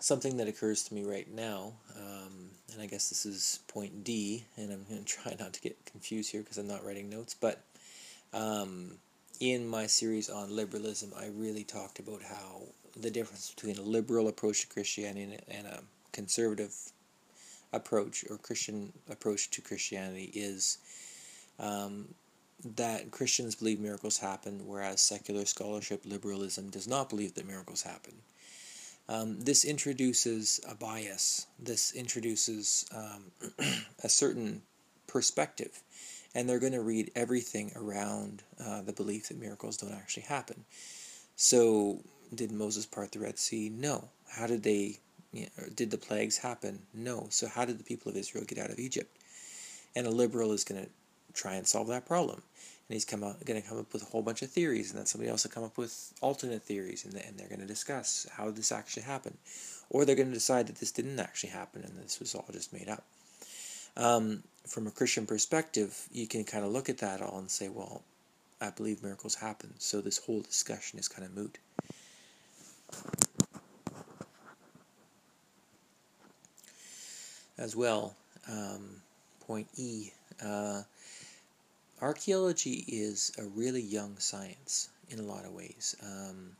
Something that occurs to me right now, um, and I guess this is point D, and I'm going to try not to get confused here because I'm not writing notes, but um, in my series on liberalism, I really talked about how the difference between a liberal approach to Christianity and a conservative approach or Christian approach to Christianity is um, that Christians believe miracles happen, whereas secular scholarship, liberalism, does not believe that miracles happen. Um, this introduces a bias. This introduces um, a certain perspective, and they're going to read everything around uh, the belief that miracles don't actually happen. So, did Moses part the Red Sea? No. How did they? You know, did the plagues happen? No. So, how did the people of Israel get out of Egypt? And a liberal is going to try and solve that problem. And he's come out, going to come up with a whole bunch of theories, and then somebody else will come up with alternate theories, and, and they're going to discuss how this actually happened. Or they're going to decide that this didn't actually happen and this was all just made up. Um, from a Christian perspective, you can kind of look at that all and say, well, I believe miracles happen, so this whole discussion is kind of moot. As well, um, point E. Uh, archaeology is a really young science in a lot of ways. Um,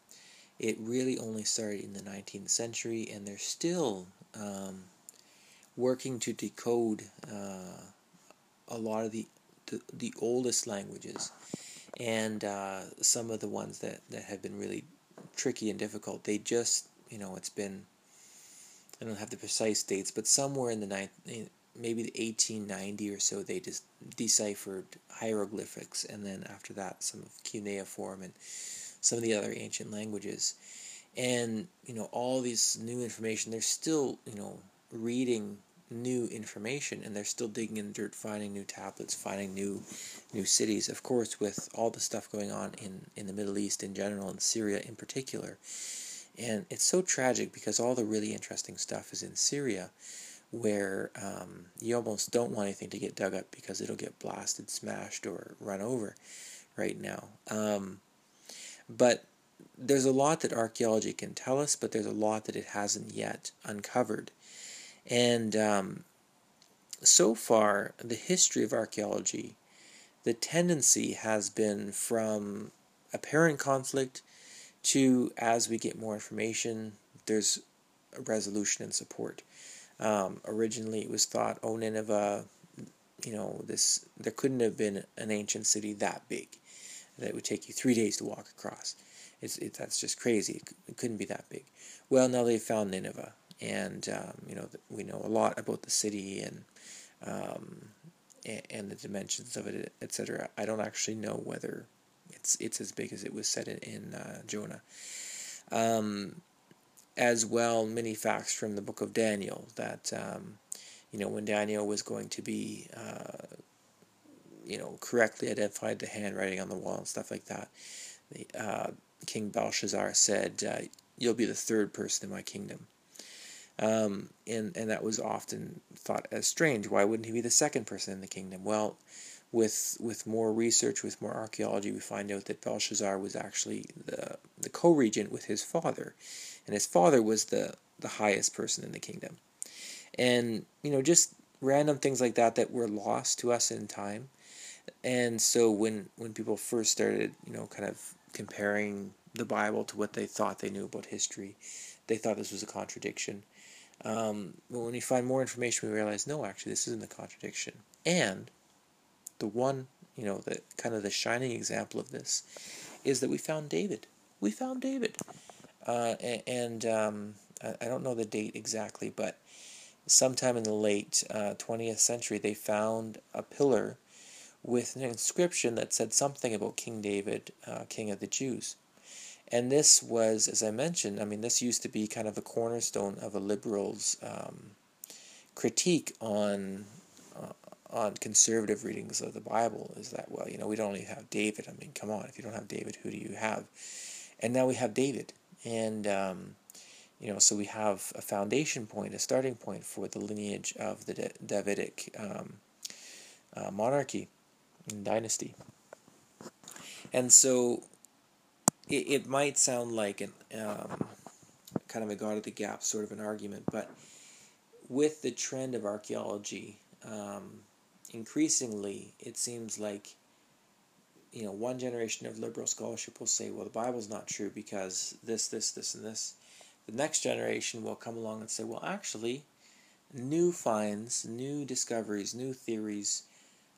it really only started in the 19th century, and they're still um, working to decode uh, a lot of the, the, the oldest languages, and uh, some of the ones that, that have been really tricky and difficult. They just, you know, it's been I don't have the precise dates, but somewhere in the ninth, maybe the 1890 or so, they just deciphered hieroglyphics, and then after that, some of cuneiform and some of the other ancient languages, and you know all these new information. They're still you know reading new information, and they're still digging in the dirt, finding new tablets, finding new new cities. Of course, with all the stuff going on in in the Middle East in general, and Syria in particular. And it's so tragic because all the really interesting stuff is in Syria where um, you almost don't want anything to get dug up because it'll get blasted, smashed, or run over right now. Um, but there's a lot that archaeology can tell us, but there's a lot that it hasn't yet uncovered. And um, so far, the history of archaeology, the tendency has been from apparent conflict to as we get more information, there's resolution and support. Um, originally, it was thought, oh, Nineveh, you know, this there couldn't have been an ancient city that big that would take you three days to walk across. It's it, that's just crazy. It, couldn't be that big. Well, now they've found Nineveh, and um, you know we know a lot about the city and um, and, the dimensions of it, etc. I don't actually know whether it's it's as big as it was said in, in uh, Jonah. Um, as well many facts from the book of Daniel that um, you know when Daniel was going to be uh, you know correctly identified the handwriting on the wall and stuff like that. The, uh, King Belshazzar said, uh, "You'll be the third person in my kingdom." Um, and and that was often thought as strange. Why wouldn't he be the second person in the kingdom? Well, with with more research, with more archaeology, we find out that Belshazzar was actually the the co-regent with his father, and his father was the the highest person in the kingdom. And you know, just random things like that that were lost to us in time. And so when when people first started, you know, kind of comparing the Bible to what they thought they knew about history, they thought this was a contradiction. Um, but when we find more information, we realize no, actually, this isn't a contradiction. And the one, you know, the kind of the shining example of this is that we found David. We found David. Uh, and um, I don't know the date exactly, but sometime in the late uh, 20th century, they found a pillar with an inscription that said something about King David, uh, King of the Jews. And this was, as I mentioned, I mean, this used to be kind of the cornerstone of a liberal's um, critique on on conservative readings of the Bible is that, well, you know, we don't only have David. I mean, come on, if you don't have David, who do you have? And now we have David. And, um, you know, so we have a foundation point, a starting point for the lineage of the Davidic um, uh, monarchy and dynasty. And so it, it might sound like an um, kind of a God of the gap sort of an argument, but with the trend of archaeology, um, increasingly it seems like you know one generation of liberal scholarship will say, well, the Bible's not true because this, this, this, and this. The next generation will come along and say, well, actually, new finds, new discoveries, new theories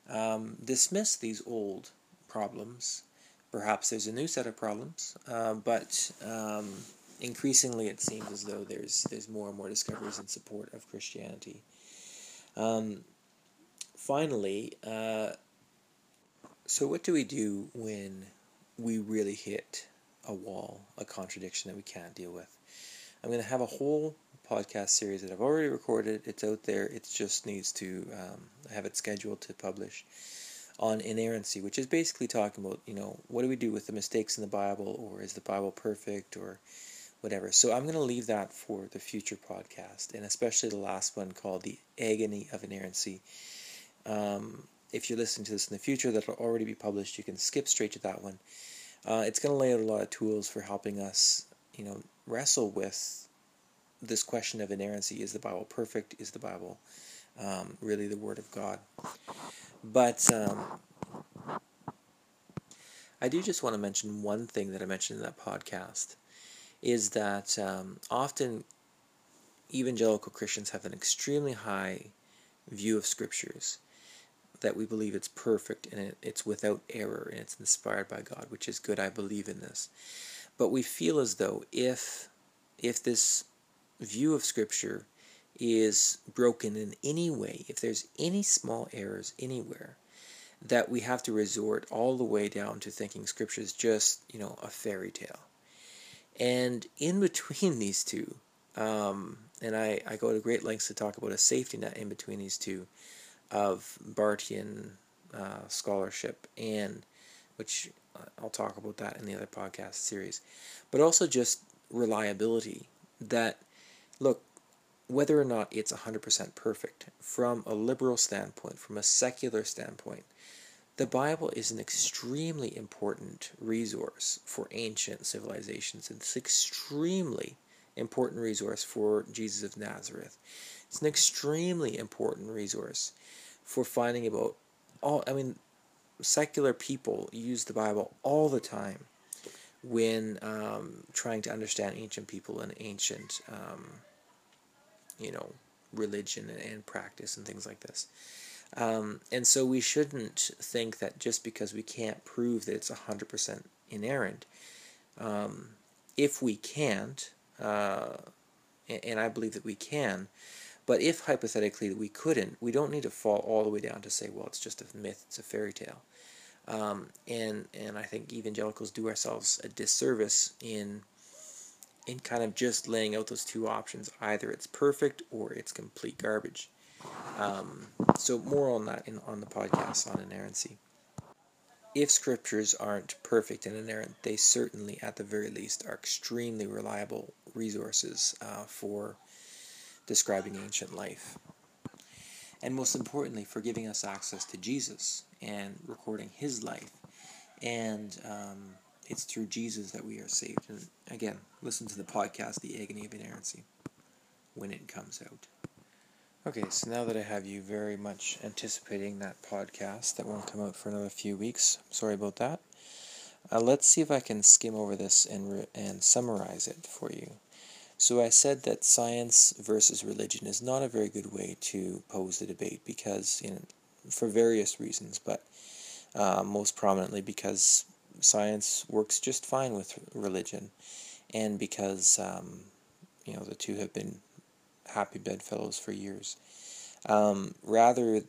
um, dismiss these old problems. Perhaps there's a new set of problems, uh, but um, increasingly it seems as though there's there's more and more discoveries in support of Christianity. Um, finally, uh, so what do we do when we really hit a wall, a contradiction that we can't deal with? I'm going to have a whole podcast series that I've already recorded. It's out there. It just needs to um, have it scheduled to publish on inerrancy, which is basically talking about, you know, what do we do with the mistakes in the Bible, or is the Bible perfect, or whatever. So I'm going to leave that for the future podcast, and especially the last one called The Agony of Inerrancy. Um, if you're listening to this in the future, that'll already be published. You can skip straight to that one. Uh, it's going to lay out a lot of tools for helping us, you know, wrestle with this question of inerrancy. Is the Bible perfect? Is the Bible um, really the Word of God? But um, I do just want to mention one thing that I mentioned in that podcast is that um, often evangelical Christians have an extremely high view of scriptures that we believe it's perfect and it, it's without error and it's inspired by God, which is good. I believe in this. But we feel as though if if this view of scripture is broken in any way, if there's any small errors anywhere, that we have to resort all the way down to thinking scripture is just, you know, a fairy tale. And in between these two, um, and I, I go to great lengths to talk about a safety net in between these two of Barthian uh, scholarship, and which I'll talk about that in the other podcast series, but also just reliability. That, look, whether or not it's 100% perfect, from a liberal standpoint, from a secular standpoint, the Bible is an extremely important resource for ancient civilizations. It's an extremely important resource for Jesus of Nazareth. It's an extremely important resource for finding about all. I mean, secular people use the Bible all the time when um, trying to understand ancient people and ancient, um, you know, religion and practice and things like this. Um, and so we shouldn't think that just because we can't prove that it's 100% inerrant, um, if we can't, uh, and I believe that we can, but if hypothetically we couldn't, we don't need to fall all the way down to say, well, it's just a myth, it's a fairy tale. Um, and and I think evangelicals do ourselves a disservice in in kind of just laying out those two options. Either it's perfect or it's complete garbage. Um, so more on that in, on the podcast on inerrancy. If scriptures aren't perfect and inerrant, they certainly, at the very least, are extremely reliable resources uh, for describing ancient life. And most importantly, for giving us access to Jesus and recording his life. And um, it's through Jesus that we are saved. And again, listen to the podcast, The Agony of Inerrancy, when it comes out. Okay, so now that I have you very much anticipating that podcast that won't come out for another few weeks, sorry about that. Uh, let's see if I can skim over this and re- and summarize it for you. So I said that science versus religion is not a very good way to pose the debate because, you know, for various reasons, but uh, most prominently because science works just fine with religion, and because um, you know the two have been happy bedfellows for years. Um, rather,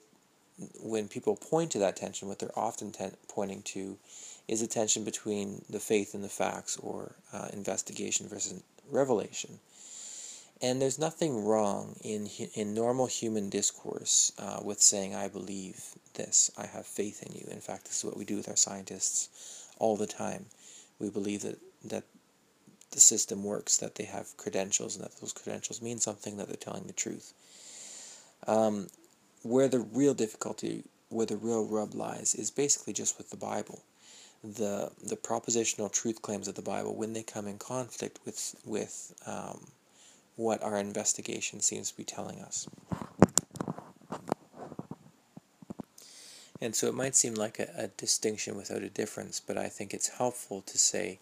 when people point to that tension, what they're often ten- pointing to is a tension between the faith and the facts, or uh, investigation versus revelation. And there's nothing wrong in in normal human discourse uh, with saying, "I believe this. I have faith in you." In fact, this is what we do with our scientists all the time. We believe that that the system works, that they have credentials, and that those credentials mean something, that they're telling the truth. Um, where the real difficulty, where the real rub lies, is basically just with the Bible. the the propositional truth claims of the Bible when they come in conflict with with um, what our investigation seems to be telling us. And so it might seem like a, a distinction without a difference, but I think it's helpful to say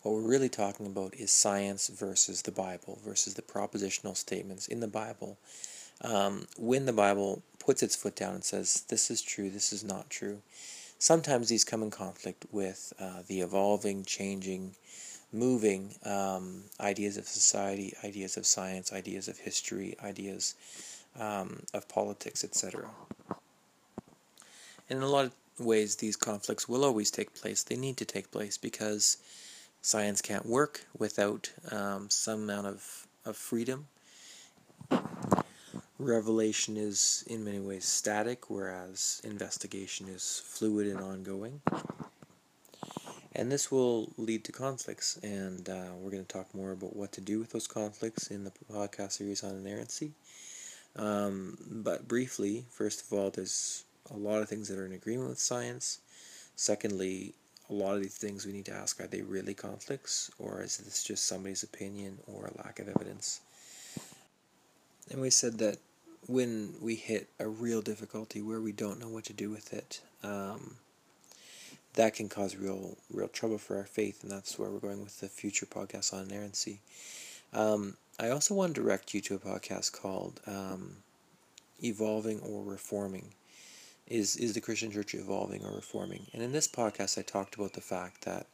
what we're really talking about is science versus the Bible, versus the propositional statements in the Bible. Um, when the Bible puts its foot down and says, this is true, this is not true, sometimes these come in conflict with uh, the evolving, changing, moving um, ideas of society, ideas of science, ideas of history, ideas um, of politics, etc. And in a lot of ways, these conflicts will always take place. They need to take place because science can't work without um, some amount of, of freedom. Revelation is in many ways static, whereas investigation is fluid and ongoing. And this will lead to conflicts, and uh, we're going to talk more about what to do with those conflicts in the podcast series on inerrancy. Um, but briefly, first of all, there's a lot of things that are in agreement with science. Secondly, a lot of these things we need to ask are they really conflicts, or is this just somebody's opinion or a lack of evidence? And we said that when we hit a real difficulty where we don't know what to do with it, um, that can cause real real trouble for our faith, and that's where we're going with the future podcast on inerrancy. Um, I also want to direct you to a podcast called um, Evolving or Reforming is is the Christian church evolving or reforming? And in this podcast, I talked about the fact that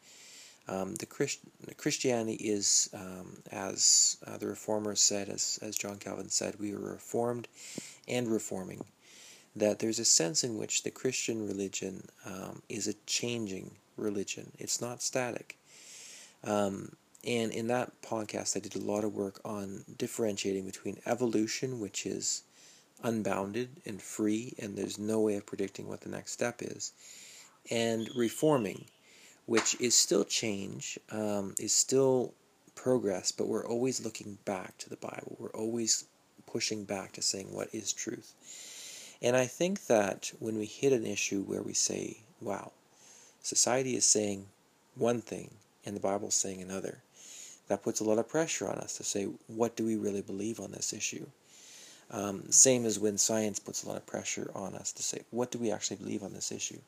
um, the Christ, Christianity is, um, as uh, the reformers said, as as John Calvin said, we are reformed and reforming. That there's a sense in which the Christian religion um, is a changing religion. It's not static. Um, and in that podcast, I did a lot of work on differentiating between evolution, which is unbounded and free, and there's no way of predicting what the next step is. And reforming, which is still change, um, is still progress, but we're always looking back to the Bible. We're always pushing back to saying what is truth. And I think that when we hit an issue where we say, wow, society is saying one thing and the Bible is saying another, that puts a lot of pressure on us to say, what do we really believe on this issue? Um, same as when science puts a lot of pressure on us to say, what do we actually believe on this issue?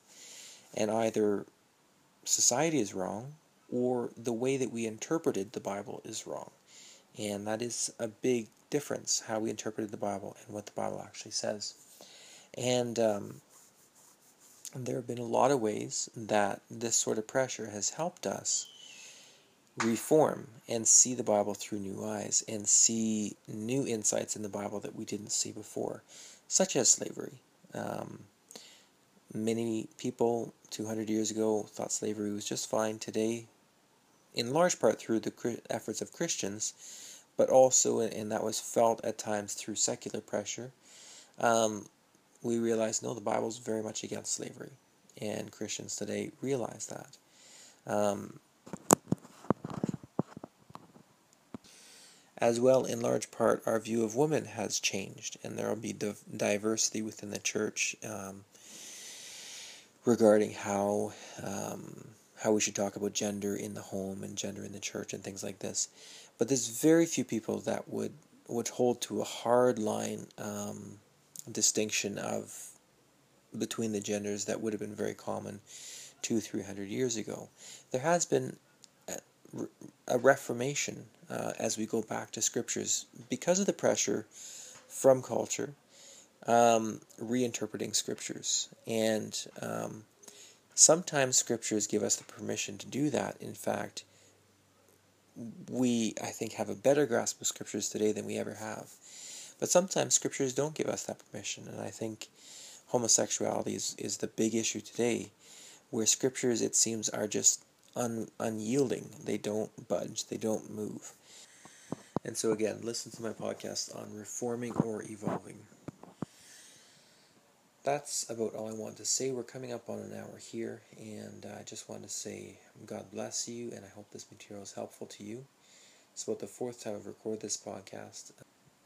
And either society is wrong or the way that we interpreted the Bible is wrong. And that is a big difference, how we interpreted the Bible and what the Bible actually says. And um, there have been a lot of ways that this sort of pressure has helped us reform and see the Bible through new eyes and see new insights in the Bible that we didn't see before, such as slavery. Um, many people 200 years ago thought slavery was just fine. Today, in large part through the efforts of Christians, but also, and that was felt at times through secular pressure, um, we realize no, the Bible is very much against slavery. And Christians today realize that. Um, As well, in large part, our view of women has changed, and there will be diversity within the church um, regarding how um, how we should talk about gender in the home and gender in the church and things like this. But there's very few people that would would hold to a hard line um, distinction of between the genders that would have been very common two three hundred years ago. There has been a reformation uh, as we go back to scriptures because of the pressure from culture, um, reinterpreting scriptures. And um, sometimes scriptures give us the permission to do that. In fact, we, I think, have a better grasp of scriptures today than we ever have. But sometimes scriptures don't give us that permission. And I think homosexuality is, is the big issue today, where scriptures, it seems, are just un, unyielding. They don't budge, they don't move. And so, again, listen to my podcast on reforming or evolving. That's about all I want to say. We're coming up on an hour here, and I just want to say God bless you, and I hope this material is helpful to you. It's about the fourth time I've recorded this podcast.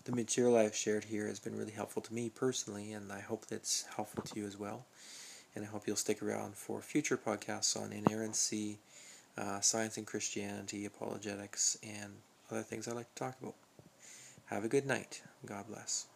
The material I've shared here has been really helpful to me personally, and I hope it's helpful to you as well. and I hope you'll stick around for future podcasts on inerrancy, uh, science and Christianity, apologetics, and other things I like to talk about. Have a good night. God bless.